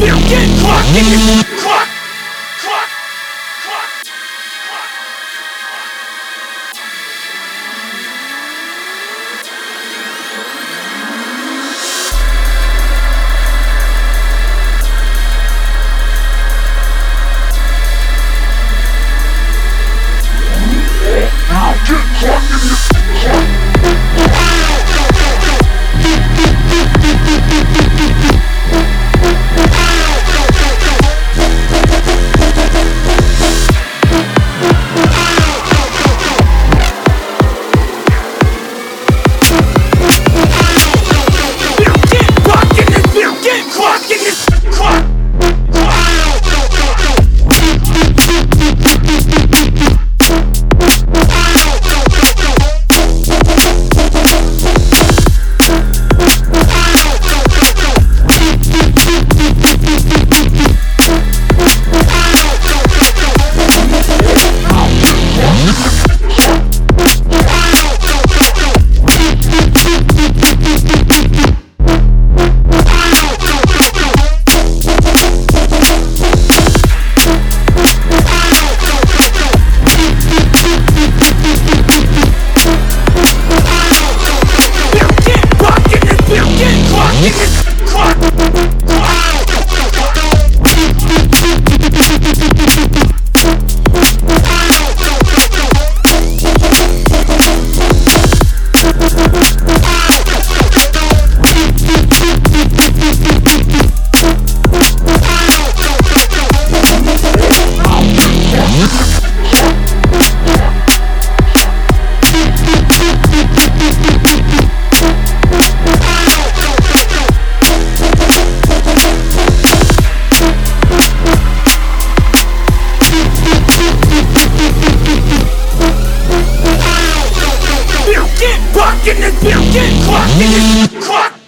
You get clocked, get your clock. Now get clocked in your Clock in this bitch, clock in this clock